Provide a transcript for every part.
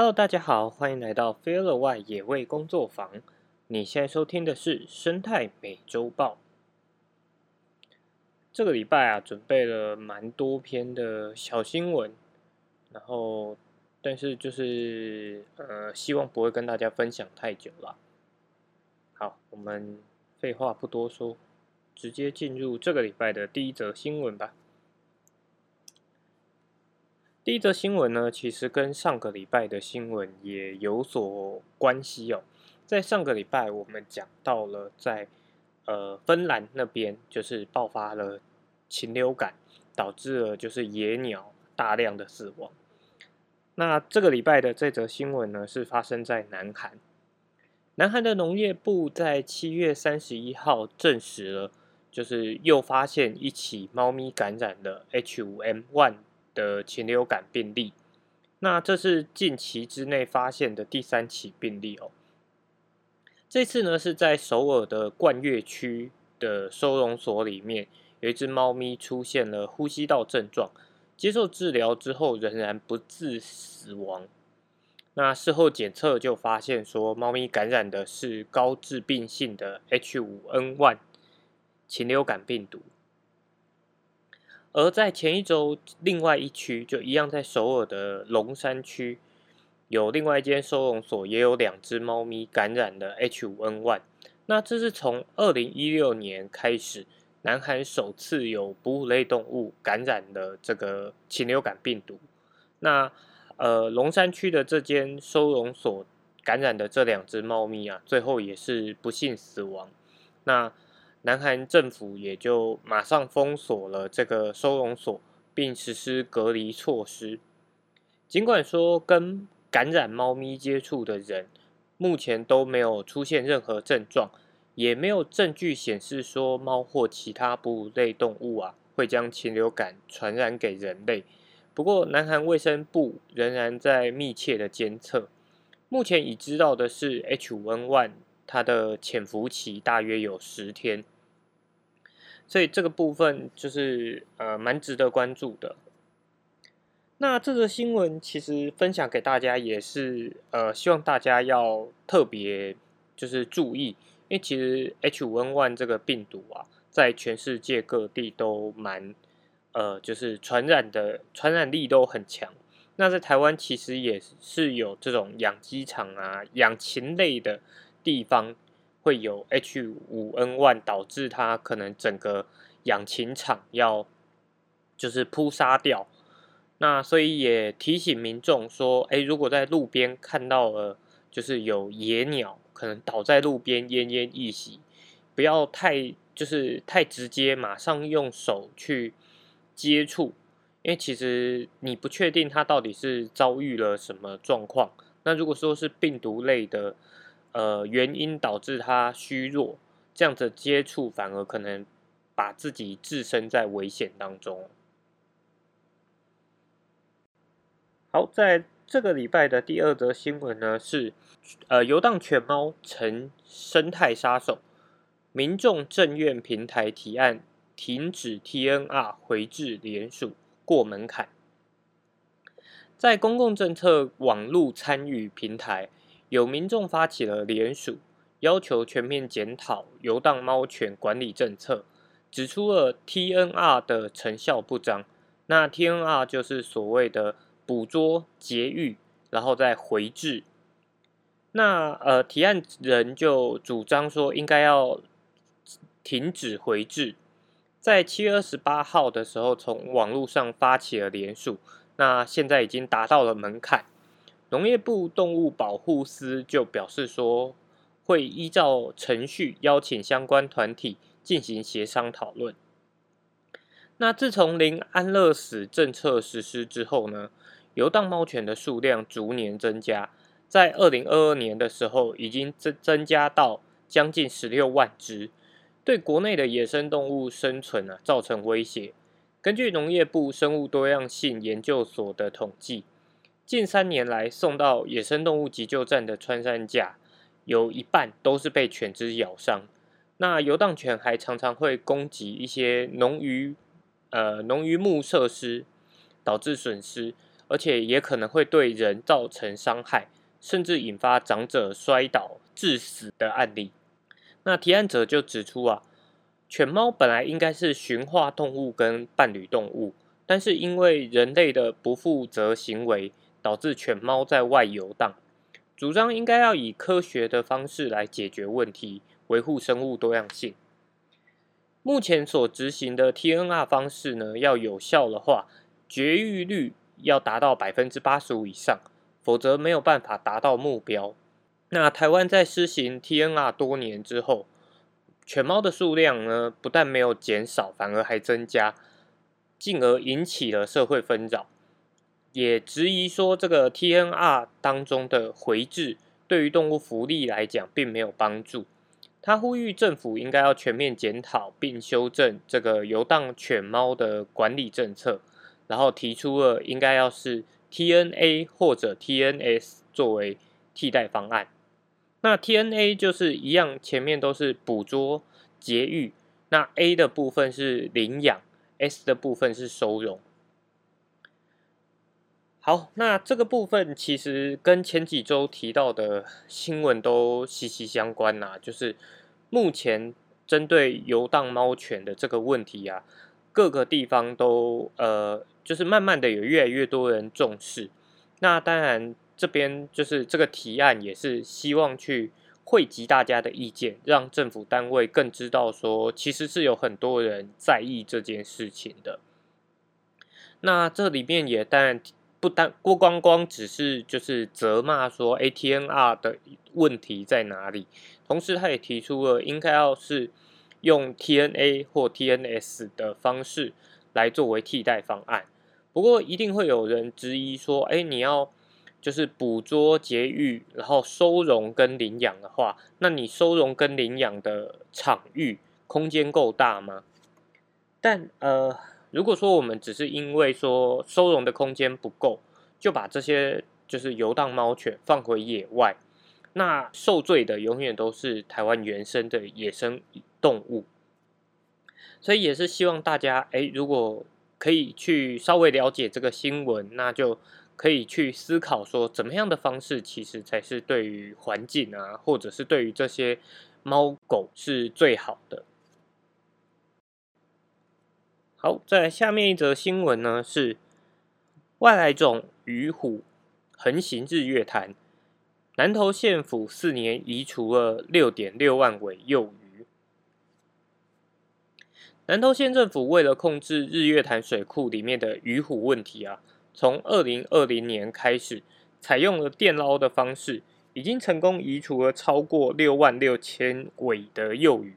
Hello，大家好，欢迎来到 Feel 外野味工作坊。你现在收听的是生态美洲豹。这个礼拜啊，准备了蛮多篇的小新闻，然后但是就是呃，希望不会跟大家分享太久了。好，我们废话不多说，直接进入这个礼拜的第一则新闻吧。第一则新闻呢，其实跟上个礼拜的新闻也有所关系哦。在上个礼拜，我们讲到了在呃芬兰那边，就是爆发了禽流感，导致了就是野鸟大量的死亡。那这个礼拜的这则新闻呢，是发生在南韩。南韩的农业部在七月三十一号证实了，就是又发现一起猫咪感染了 H5N1。的禽流感病例，那这是近期之内发现的第三起病例哦。这次呢是在首尔的冠岳区的收容所里面，有一只猫咪出现了呼吸道症状，接受治疗之后仍然不治死亡。那事后检测就发现说，猫咪感染的是高致病性的 H5N1 禽流感病毒。而在前一周，另外一区就一样，在首尔的龙山区，有另外一间收容所，也有两只猫咪感染了 H5N1。那这是从二零一六年开始，南韩首次有哺乳类动物感染了这个禽流感病毒。那呃，龙山区的这间收容所感染的这两只猫咪啊，最后也是不幸死亡。那南韩政府也就马上封锁了这个收容所，并实施隔离措施。尽管说跟感染猫咪接触的人目前都没有出现任何症状，也没有证据显示说猫或其他哺乳类动物啊会将禽流感传染给人类。不过，南韩卫生部仍然在密切的监测。目前已知道的是，H5N1 它的潜伏期大约有十天。所以这个部分就是呃蛮值得关注的。那这个新闻其实分享给大家也是呃希望大家要特别就是注意，因为其实 H5N1 这个病毒啊，在全世界各地都蛮呃就是传染的传染力都很强。那在台湾其实也是有这种养鸡场啊、养禽类的地方。会有 H5N1 导致它可能整个养禽场要就是扑杀掉，那所以也提醒民众说，哎，如果在路边看到了就是有野鸟可能倒在路边奄奄一息，不要太就是太直接，马上用手去接触，因为其实你不确定它到底是遭遇了什么状况。那如果说是病毒类的。呃，原因导致他虚弱，这样子接触反而可能把自己置身在危险当中。好，在这个礼拜的第二则新闻呢，是呃游荡犬猫成生态杀手，民众政院平台提案停止 TNR 回至联署过门槛，在公共政策网络参与平台。有民众发起了联署，要求全面检讨游荡猫犬管理政策，指出了 TNR 的成效不彰。那 TNR 就是所谓的捕捉、节育，然后再回治。那呃，提案人就主张说，应该要停止回治。在七月二十八号的时候，从网络上发起了联署，那现在已经达到了门槛。农业部动物保护司就表示说，会依照程序邀请相关团体进行协商讨论。那自从零安乐死政策实施之后呢，游荡猫犬的数量逐年增加，在二零二二年的时候，已经增增加到将近十六万只，对国内的野生动物生存啊造成威胁。根据农业部生物多样性研究所的统计。近三年来，送到野生动物急救站的穿山甲，有一半都是被犬只咬伤。那游荡犬还常常会攻击一些农渔呃农渔牧设施，导致损失。而且也可能会对人造成伤害，甚至引发长者摔倒致死的案例。那提案者就指出啊，犬猫本来应该是驯化动物跟伴侣动物，但是因为人类的不负责行为，导致犬猫在外游荡。主张应该要以科学的方式来解决问题，维护生物多样性。目前所执行的 TNR 方式呢，要有效的话，绝育率要达到百分之八十五以上，否则没有办法达到目标。那台湾在施行 TNR 多年之后，犬猫的数量呢，不但没有减少，反而还增加，进而引起了社会纷扰。也质疑说，这个 TNR 当中的回制对于动物福利来讲并没有帮助。他呼吁政府应该要全面检讨并修正这个游荡犬猫的管理政策，然后提出了应该要是 TNA 或者 TNS 作为替代方案。那 TNA 就是一样，前面都是捕捉、节育，那 A 的部分是领养，S 的部分是收容。好，那这个部分其实跟前几周提到的新闻都息息相关呐。就是目前针对游荡猫犬的这个问题啊，各个地方都呃，就是慢慢的有越来越多人重视。那当然，这边就是这个提案也是希望去汇集大家的意见，让政府单位更知道说，其实是有很多人在意这件事情的。那这里面也当然。不单不光光只是就是责骂说 ATNR 的问题在哪里，同时他也提出了应该要是用 TNA 或 TNS 的方式来作为替代方案。不过一定会有人质疑说，哎，你要就是捕捉、节育，然后收容跟领养的话，那你收容跟领养的场域空间够大吗？但呃。如果说我们只是因为说收容的空间不够，就把这些就是游荡猫犬放回野外，那受罪的永远都是台湾原生的野生动物。所以也是希望大家，哎，如果可以去稍微了解这个新闻，那就可以去思考说，怎么样的方式其实才是对于环境啊，或者是对于这些猫狗是最好的。好，再来下面一则新闻呢，是外来种鱼虎横行日月潭，南投县府四年移除了六点六万尾幼鱼。南投县政府为了控制日月潭水库里面的鱼虎问题啊，从二零二零年开始，采用了电捞的方式，已经成功移除了超过六万六千尾的幼鱼。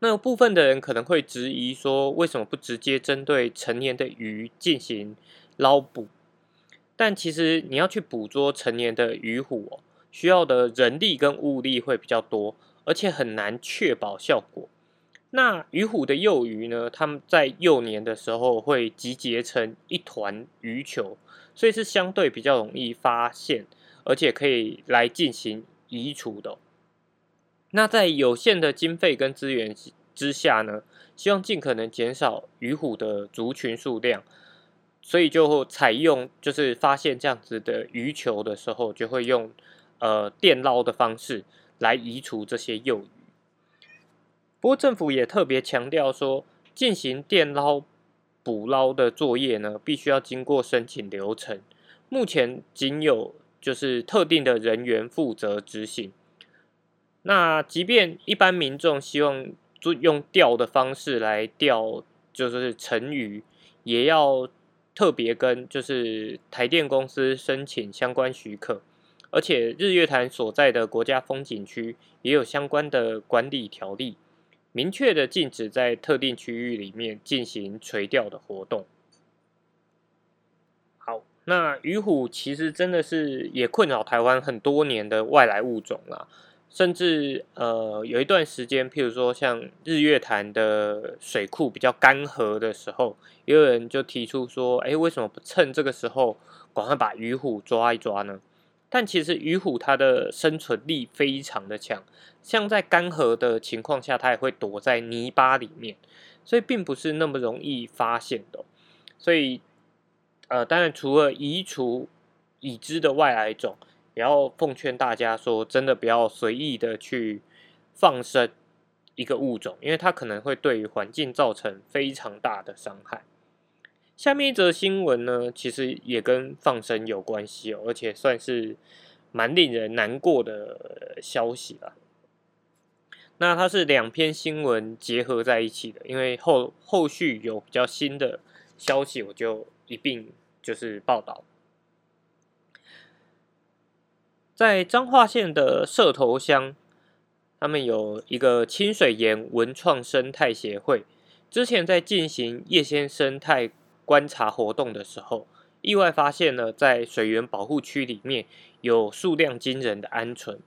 那有部分的人可能会质疑说，为什么不直接针对成年的鱼进行捞捕？但其实你要去捕捉成年的鱼虎哦，需要的人力跟物力会比较多，而且很难确保效果。那鱼虎的幼鱼呢？它们在幼年的时候会集结成一团鱼球，所以是相对比较容易发现，而且可以来进行移除的。那在有限的经费跟资源之下呢，希望尽可能减少鱼虎的族群数量，所以就采用就是发现这样子的鱼球的时候，就会用呃电捞的方式来移除这些幼鱼。不过政府也特别强调说，进行电捞捕捞的作业呢，必须要经过申请流程，目前仅有就是特定的人员负责执行。那即便一般民众希望就用钓的方式来钓，就是成鱼，也要特别跟就是台电公司申请相关许可，而且日月潭所在的国家风景区也有相关的管理条例，明确的禁止在特定区域里面进行垂钓的活动。好，那鱼虎其实真的是也困扰台湾很多年的外来物种啊。甚至呃，有一段时间，譬如说像日月潭的水库比较干涸的时候，也有人就提出说：“哎，为什么不趁这个时候赶快把鱼虎抓一抓呢？”但其实鱼虎它的生存力非常的强，像在干涸的情况下，它也会躲在泥巴里面，所以并不是那么容易发现的。所以呃，当然除了移除已知的外来种，也要奉劝大家说，真的不要随意的去放生一个物种，因为它可能会对于环境造成非常大的伤害。下面一则新闻呢，其实也跟放生有关系哦，而且算是蛮令人难过的消息了。那它是两篇新闻结合在一起的，因为后后续有比较新的消息，我就一并就是报道。在彰化县的社头乡，他们有一个清水岩文创生态协会，之前在进行叶先生态观察活动的时候，意外发现了在水源保护区里面有数量惊人的鹌鹑。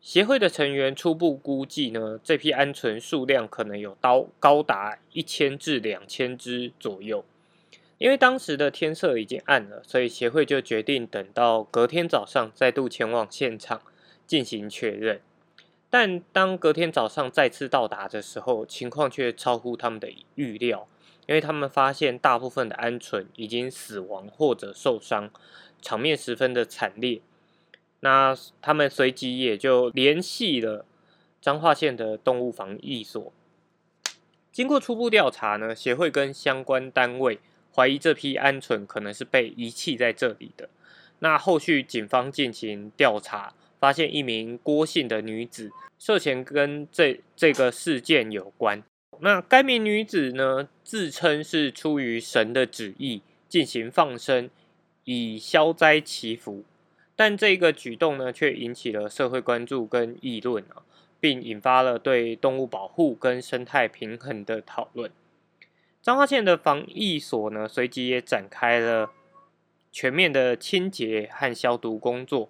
协会的成员初步估计呢，这批鹌鹑数量可能有高高达一千至两千只左右。因为当时的天色已经暗了，所以协会就决定等到隔天早上再度前往现场进行确认。但当隔天早上再次到达的时候，情况却超乎他们的预料，因为他们发现大部分的鹌鹑已经死亡或者受伤，场面十分的惨烈。那他们随即也就联系了彰化县的动物防疫所。经过初步调查呢，协会跟相关单位怀疑这批鹌鹑可能是被遗弃在这里的。那后续警方进行调查，发现一名郭姓的女子涉嫌跟这这个事件有关。那该名女子呢，自称是出于神的旨意进行放生，以消灾祈福。但这个举动呢，却引起了社会关注跟议论啊，并引发了对动物保护跟生态平衡的讨论。彰化县的防疫所呢，随即也展开了全面的清洁和消毒工作，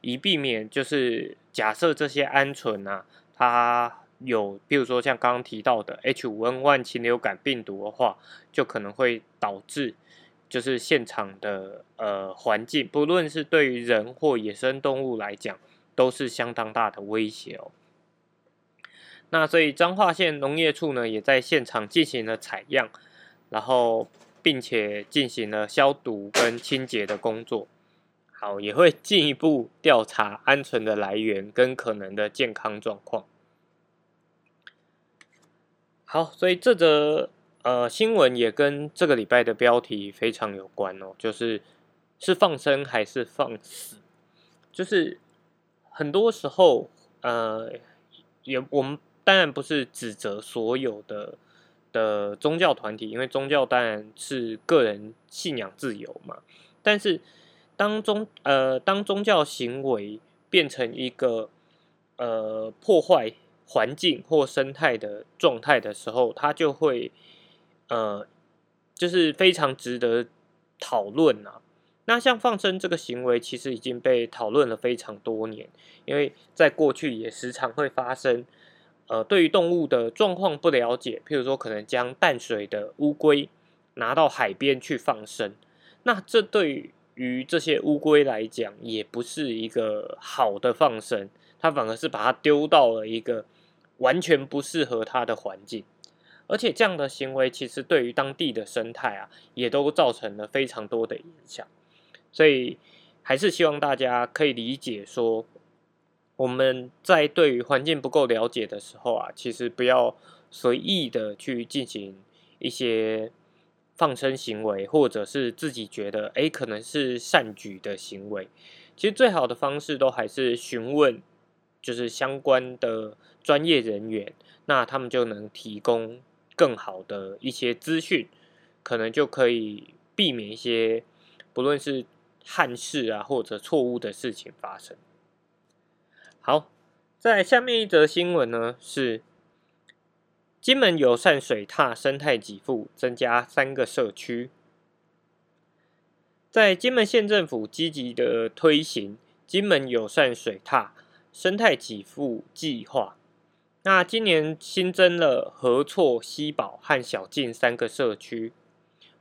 以避免就是假设这些鹌鹑啊，它有，比如说像刚刚提到的 H5N1 禽流感病毒的话，就可能会导致。就是现场的呃环境，不论是对于人或野生动物来讲，都是相当大的威胁哦。那所以彰化县农业处呢，也在现场进行了采样，然后并且进行了消毒跟清洁的工作。好，也会进一步调查鹌鹑的来源跟可能的健康状况。好，所以这则。呃，新闻也跟这个礼拜的标题非常有关哦，就是是放生还是放死？就是很多时候，呃，也我们当然不是指责所有的的宗教团体，因为宗教当然是个人信仰自由嘛。但是当宗呃当宗教行为变成一个呃破坏环境或生态的状态的时候，它就会。呃，就是非常值得讨论啊。那像放生这个行为，其实已经被讨论了非常多年，因为在过去也时常会发生。呃，对于动物的状况不了解，譬如说可能将淡水的乌龟拿到海边去放生，那这对于这些乌龟来讲，也不是一个好的放生，它反而是把它丢到了一个完全不适合它的环境。而且这样的行为其实对于当地的生态啊，也都造成了非常多的影响。所以还是希望大家可以理解说，我们在对于环境不够了解的时候啊，其实不要随意的去进行一些放生行为，或者是自己觉得诶可能是善举的行为。其实最好的方式都还是询问，就是相关的专业人员，那他们就能提供。更好的一些资讯，可能就可以避免一些不论是憾事啊或者错误的事情发生。好，在下面一则新闻呢，是金门友善水獭生态给付增加三个社区，在金门县政府积极的推行金门友善水獭生态给付计划。那今年新增了合措、西堡和小径三个社区，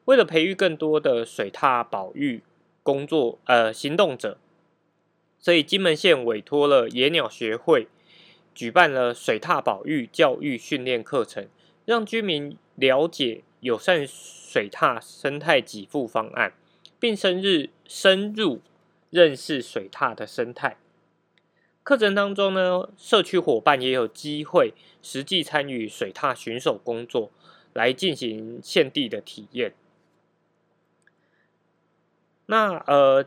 为了培育更多的水獭保育工作呃行动者，所以金门县委托了野鸟学会举办了水獭保育教育训练课程，让居民了解友善水獭生态给付方案，并深入深入认识水獭的生态。课程当中呢，社区伙伴也有机会实际参与水獭巡守工作，来进行现地的体验。那呃，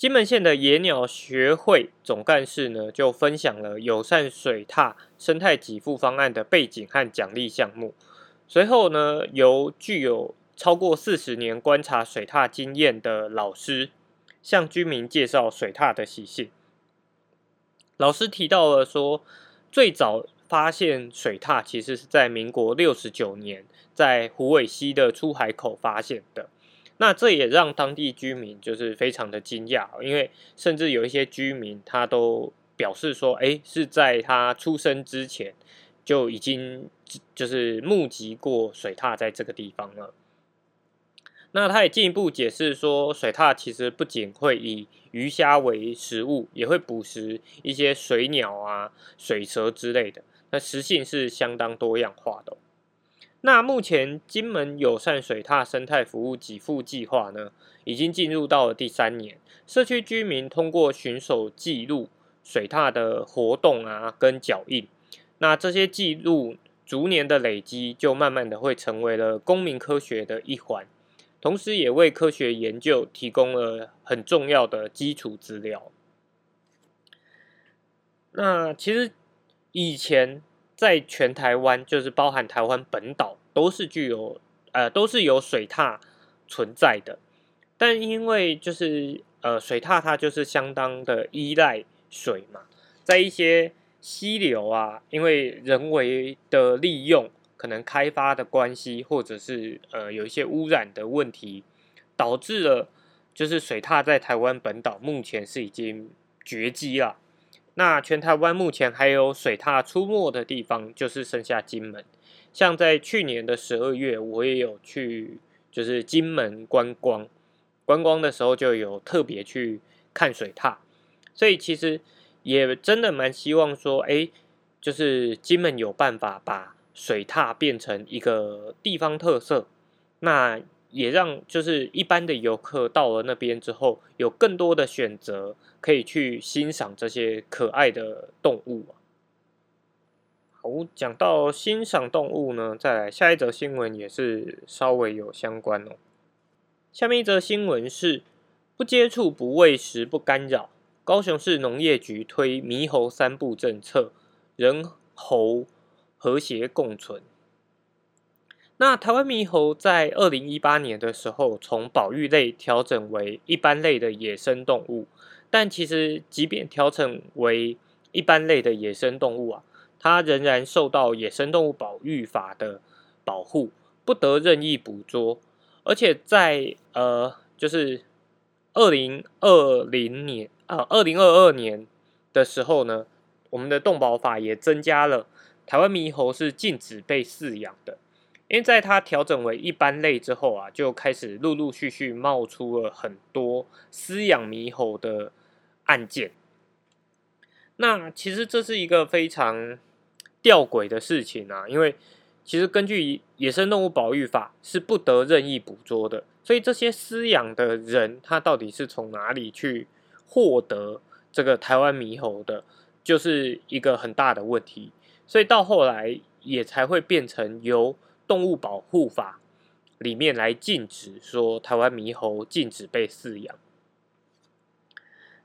金门县的野鸟学会总干事呢，就分享了友善水獭生态给付方案的背景和奖励项目。随后呢，由具有超过四十年观察水獭经验的老师，向居民介绍水獭的习性。老师提到了说，最早发现水獭其实是在民国六十九年，在虎尾溪的出海口发现的。那这也让当地居民就是非常的惊讶，因为甚至有一些居民他都表示说，哎，是在他出生之前就已经就是目击过水獭在这个地方了。那他也进一步解释说，水獭其实不仅会以鱼虾为食物，也会捕食一些水鸟啊、水蛇之类的。那食性是相当多样化的。那目前金门友善水踏生态服务给付计划呢，已经进入到了第三年。社区居民通过巡守记录水踏的活动啊，跟脚印。那这些记录逐年的累积，就慢慢的会成为了公民科学的一环。同时，也为科学研究提供了很重要的基础资料。那其实以前在全台湾，就是包含台湾本岛，都是具有呃都是有水獭存在的。但因为就是呃水獭它就是相当的依赖水嘛，在一些溪流啊，因为人为的利用。可能开发的关系，或者是呃有一些污染的问题，导致了就是水獭在台湾本岛目前是已经绝迹了。那全台湾目前还有水獭出没的地方，就是剩下金门。像在去年的十二月，我也有去就是金门观光，观光的时候就有特别去看水獭，所以其实也真的蛮希望说，哎，就是金门有办法把。水獭变成一个地方特色，那也让就是一般的游客到了那边之后，有更多的选择可以去欣赏这些可爱的动物好，讲到欣赏动物呢，再来下一则新闻也是稍微有相关哦。下面一则新闻是：不接触、不喂食、不干扰。高雄市农业局推猕猴三步政策，人猴。和谐共存。那台湾猕猴在二零一八年的时候，从保育类调整为一般类的野生动物。但其实，即便调整为一般类的野生动物啊，它仍然受到野生动物保育法的保护，不得任意捕捉。而且在呃，就是二零二零年啊，二零二二年的时候呢，我们的动保法也增加了。台湾猕猴是禁止被饲养的，因为在它调整为一般类之后啊，就开始陆陆续续冒出了很多饲养猕猴的案件。那其实这是一个非常吊诡的事情啊，因为其实根据《野生动物保育法》是不得任意捕捉的，所以这些饲养的人他到底是从哪里去获得这个台湾猕猴的，就是一个很大的问题。所以到后来也才会变成由动物保护法里面来禁止说台湾猕猴禁止被饲养。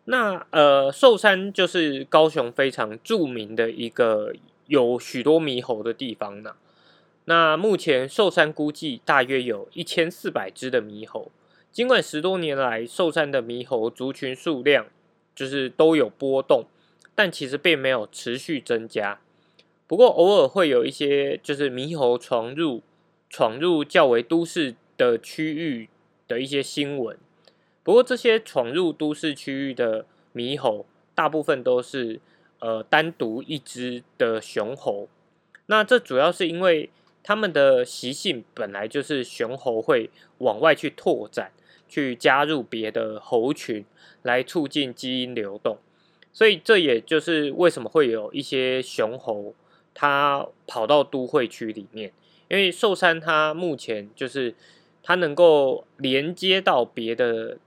那呃寿山就是高雄非常著名的一个有许多猕猴的地方呢。那目前寿山估计大约有一千四百只的猕猴。尽管十多年来寿山的猕猴族群数量就是都有波动，但其实并没有持续增加。不过偶尔会有一些就是猕猴闯入闯入较为都市的区域的一些新闻。不过这些闯入都市区域的猕猴，大部分都是呃单独一只的雄猴。那这主要是因为它们的习性本来就是雄猴会往外去拓展，去加入别的猴群，来促进基因流动。所以这也就是为什么会有一些雄猴。他跑到都会区里面，因为寿山它目前就是它能够连接到别的，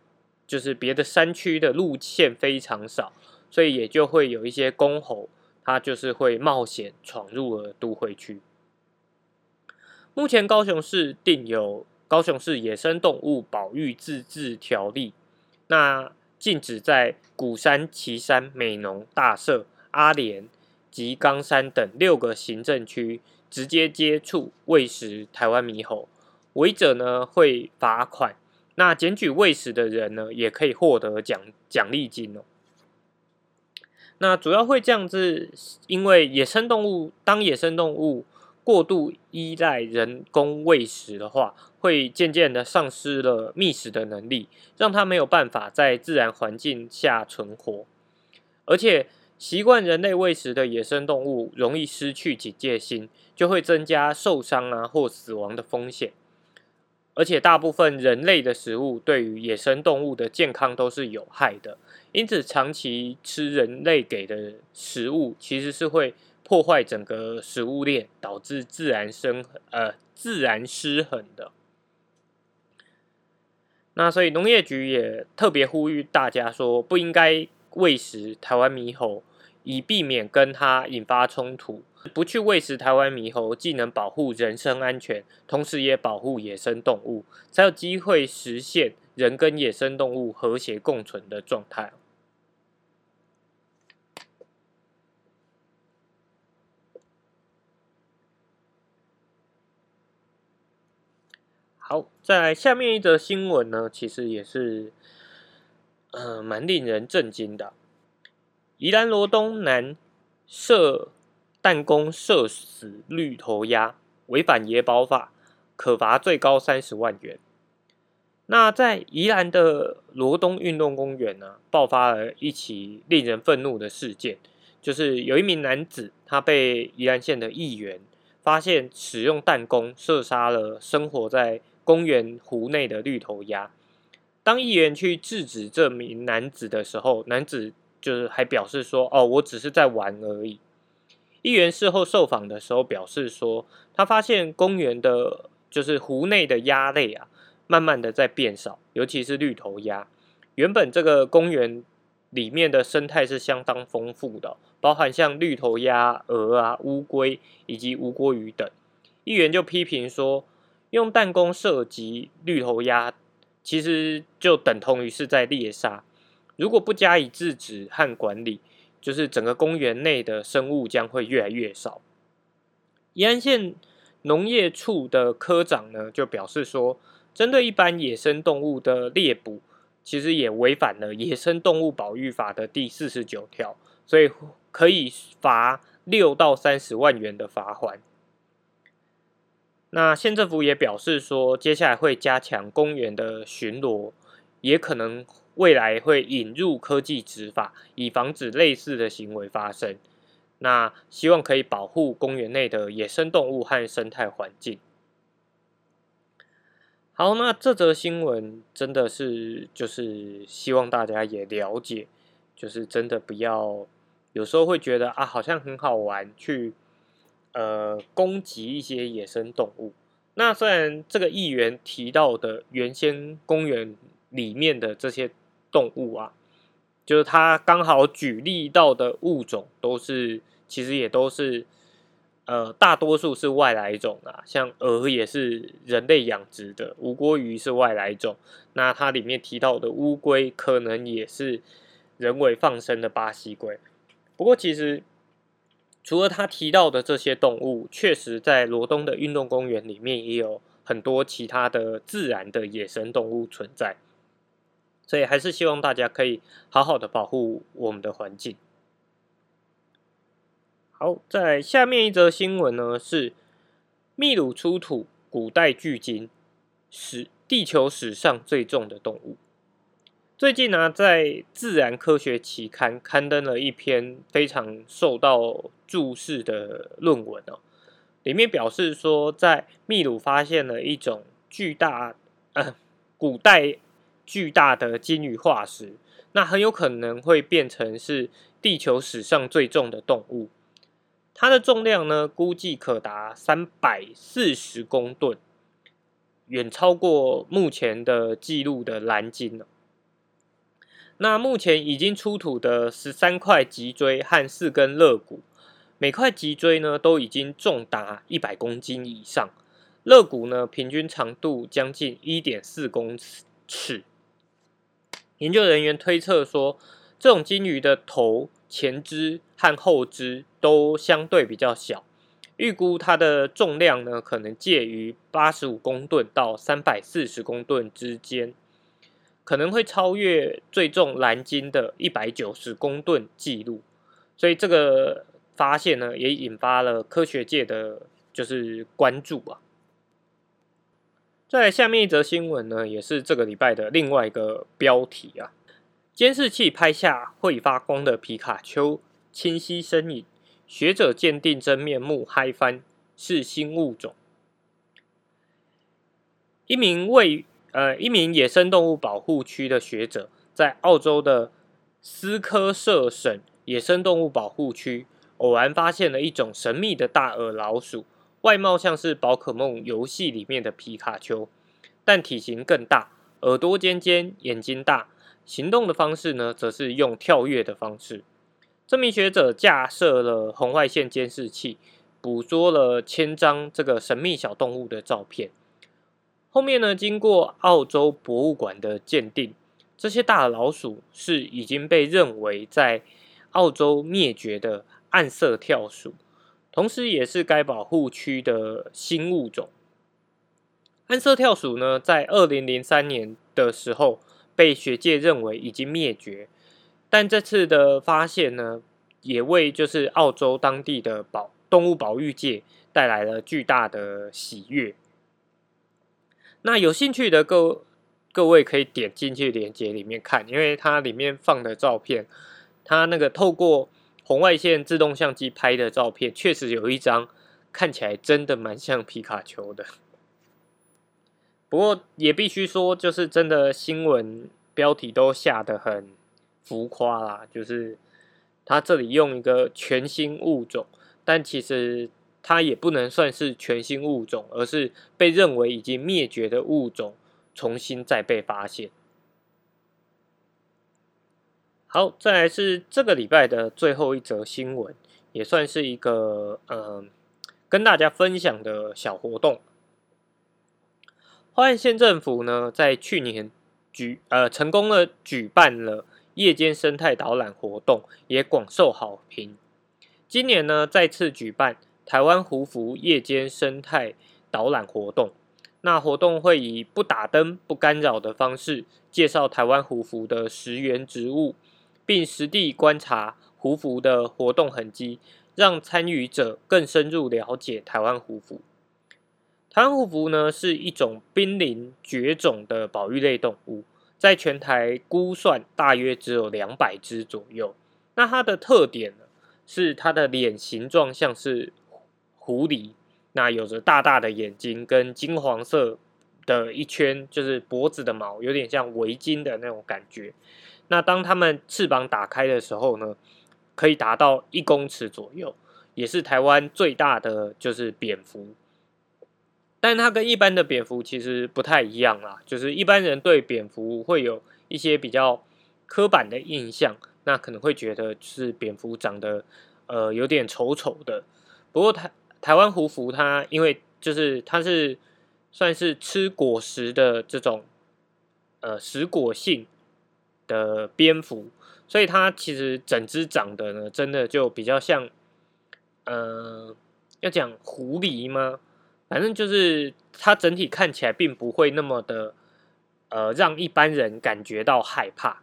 就是别的山区的路线非常少，所以也就会有一些公猴，它就是会冒险闯入了都会区。目前高雄市定有《高雄市野生动物保育自治条例》，那禁止在鼓山、旗山、美浓、大社、阿莲及冈山等六个行政区。直接接触喂食台湾猕猴，违者呢会罚款。那检举喂食的人呢，也可以获得奖奖励金哦。那主要会这样子，因为野生动物当野生动物过度依赖人工喂食的话，会渐渐的丧失了觅食的能力，让它没有办法在自然环境下存活，而且。习惯人类喂食的野生动物容易失去警戒心，就会增加受伤啊或死亡的风险。而且大部分人类的食物对于野生动物的健康都是有害的，因此长期吃人类给的食物其实是会破坏整个食物链，导致自然生呃自然失衡的。那所以农业局也特别呼吁大家说，不应该喂食台湾猕猴。以避免跟它引发冲突，不去喂食台湾猕猴，既能保护人身安全，同时也保护野生动物，才有机会实现人跟野生动物和谐共存的状态。好，在下面一则新闻呢，其实也是，呃，蛮令人震惊的。宜兰罗东南射弹弓射死绿头鸭，违反野保法，可罚最高三十万元。那在宜兰的罗东运动公园呢，爆发了一起令人愤怒的事件，就是有一名男子，他被宜兰县的议员发现使用弹弓射杀了生活在公园湖内的绿头鸭。当议员去制止这名男子的时候，男子。就是还表示说，哦，我只是在玩而已。议员事后受访的时候表示说，他发现公园的，就是湖内的鸭类啊，慢慢的在变少，尤其是绿头鸭。原本这个公园里面的生态是相当丰富的，包含像绿头鸭、鹅啊、乌龟以及无锅鱼等。议员就批评说，用弹弓射击绿头鸭，其实就等同于是在猎杀。如果不加以制止和管理，就是整个公园内的生物将会越来越少。宜安县农业处的科长呢，就表示说，针对一般野生动物的猎捕，其实也违反了《野生动物保育法》的第四十九条，所以可以罚六到三十万元的罚款。那县政府也表示说，接下来会加强公园的巡逻，也可能。未来会引入科技执法，以防止类似的行为发生。那希望可以保护公园内的野生动物和生态环境。好，那这则新闻真的是就是希望大家也了解，就是真的不要有时候会觉得啊，好像很好玩，去呃攻击一些野生动物。那虽然这个议员提到的原先公园里面的这些。动物啊，就是他刚好举例到的物种，都是其实也都是，呃，大多数是外来种啊，像鹅也是人类养殖的，无锅鱼是外来种，那它里面提到的乌龟可能也是人为放生的巴西龟。不过其实除了他提到的这些动物，确实在罗东的运动公园里面也有很多其他的自然的野生动物存在。所以还是希望大家可以好好的保护我们的环境。好，在下面一则新闻呢，是秘鲁出土古代巨鲸，史地球史上最重的动物。最近呢，在《自然科学》期刊刊登了一篇非常受到注视的论文哦，里面表示说，在秘鲁发现了一种巨大呃古代。巨大的鲸鱼化石，那很有可能会变成是地球史上最重的动物。它的重量呢，估计可达三百四十公吨。远超过目前的记录的蓝鲸了。那目前已经出土的十三块脊椎和四根肋骨，每块脊椎呢都已经重达一百公斤以上，肋骨呢平均长度将近一点四公尺。研究人员推测说，这种鲸鱼的头前肢和后肢都相对比较小，预估它的重量呢可能介于八十五公吨到三百四十公吨之间。可能会超越最重蓝鲸的一百九十公吨记录，所以这个发现呢，也引发了科学界的就是关注啊。在下面一则新闻呢，也是这个礼拜的另外一个标题啊：监视器拍下会发光的皮卡丘清晰身影，学者鉴定真面目嗨翻，是新物种。一名位呃，一名野生动物保护区的学者在澳洲的斯科舍省野生动物保护区偶然发现了一种神秘的大耳老鼠，外貌像是宝可梦游戏里面的皮卡丘，但体型更大，耳朵尖尖，眼睛大，行动的方式呢，则是用跳跃的方式。这名学者架设了红外线监视器，捕捉了千张这个神秘小动物的照片。后面呢，经过澳洲博物馆的鉴定，这些大老鼠是已经被认为在澳洲灭绝的暗色跳鼠，同时也是该保护区的新物种。暗色跳鼠呢，在二零零三年的时候被学界认为已经灭绝，但这次的发现呢，也为就是澳洲当地的保动物保育界带来了巨大的喜悦。那有兴趣的各各位可以点进去链接里面看，因为它里面放的照片，它那个透过红外线自动相机拍的照片，确实有一张看起来真的蛮像皮卡丘的。不过也必须说，就是真的新闻标题都下的很浮夸啦，就是它这里用一个全新物种，但其实。它也不能算是全新物种，而是被认为已经灭绝的物种重新再被发现。好，再来是这个礼拜的最后一则新闻，也算是一个嗯跟大家分享的小活动。花莲县政府呢，在去年举呃成功的举办了夜间生态导览活动，也广受好评。今年呢，再次举办。台湾胡服夜间生态导览活动，那活动会以不打灯、不干扰的方式介绍台湾胡服的食源植物，并实地观察胡服的活动痕迹，让参与者更深入了解台湾胡服。台湾胡服呢是一种濒临绝种的保育类动物，在全台估算大约只有两百只左右。那它的特点是它的脸形状像是。狐狸，那有着大大的眼睛，跟金黄色的一圈，就是脖子的毛，有点像围巾的那种感觉。那当它们翅膀打开的时候呢，可以达到一公尺左右，也是台湾最大的就是蝙蝠。但它跟一般的蝙蝠其实不太一样啦，就是一般人对蝙蝠会有一些比较刻板的印象，那可能会觉得是蝙蝠长得呃有点丑丑的。不过台台湾胡蝠，它因为就是它是算是吃果实的这种呃食果性的蝙蝠，所以它其实整只长得呢，真的就比较像，呃，要讲狐狸吗？反正就是它整体看起来并不会那么的呃让一般人感觉到害怕。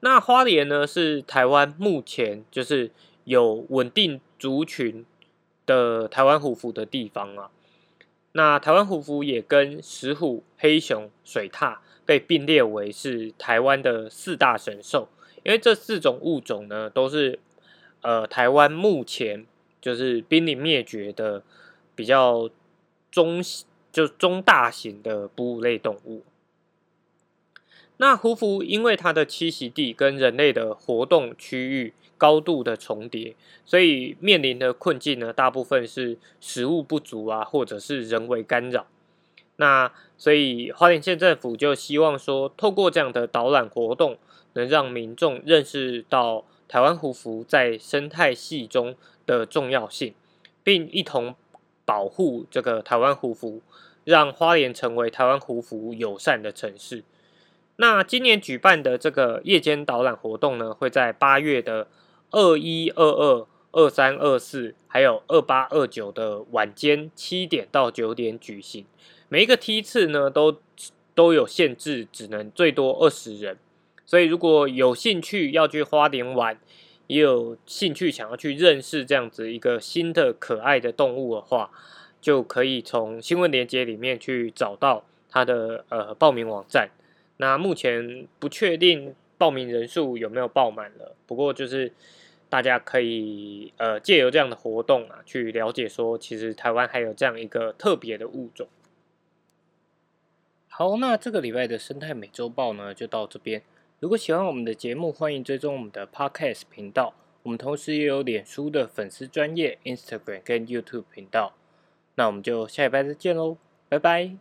那花莲呢，是台湾目前就是有稳定族群。的台湾虎符的地方啊，那台湾虎符也跟石虎、黑熊、水獭被并列为是台湾的四大神兽，因为这四种物种呢，都是呃台湾目前就是濒临灭绝的比较中就中大型的哺乳类动物。那胡蝠因为它的栖息地跟人类的活动区域高度的重叠，所以面临的困境呢，大部分是食物不足啊，或者是人为干扰。那所以花莲县政府就希望说，透过这样的导览活动，能让民众认识到台湾胡服在生态系中的重要性，并一同保护这个台湾胡服，让花莲成为台湾胡服友善的城市。那今年举办的这个夜间导览活动呢，会在八月的二一、二二、二三、二四，还有二八、二九的晚间七点到九点举行。每一个梯次呢，都都有限制，只能最多二十人。所以如果有兴趣要去花莲玩，也有兴趣想要去认识这样子一个新的可爱的动物的话，就可以从新闻链接里面去找到它的呃报名网站。那目前不确定报名人数有没有爆满了，不过就是大家可以呃借由这样的活动啊，去了解说，其实台湾还有这样一个特别的物种。好，那这个礼拜的生态美洲豹呢，就到这边。如果喜欢我们的节目，欢迎追踪我们的 Podcast 频道。我们同时也有脸书的粉丝专业、Instagram 跟 YouTube 频道。那我们就下礼拜再见喽，拜拜。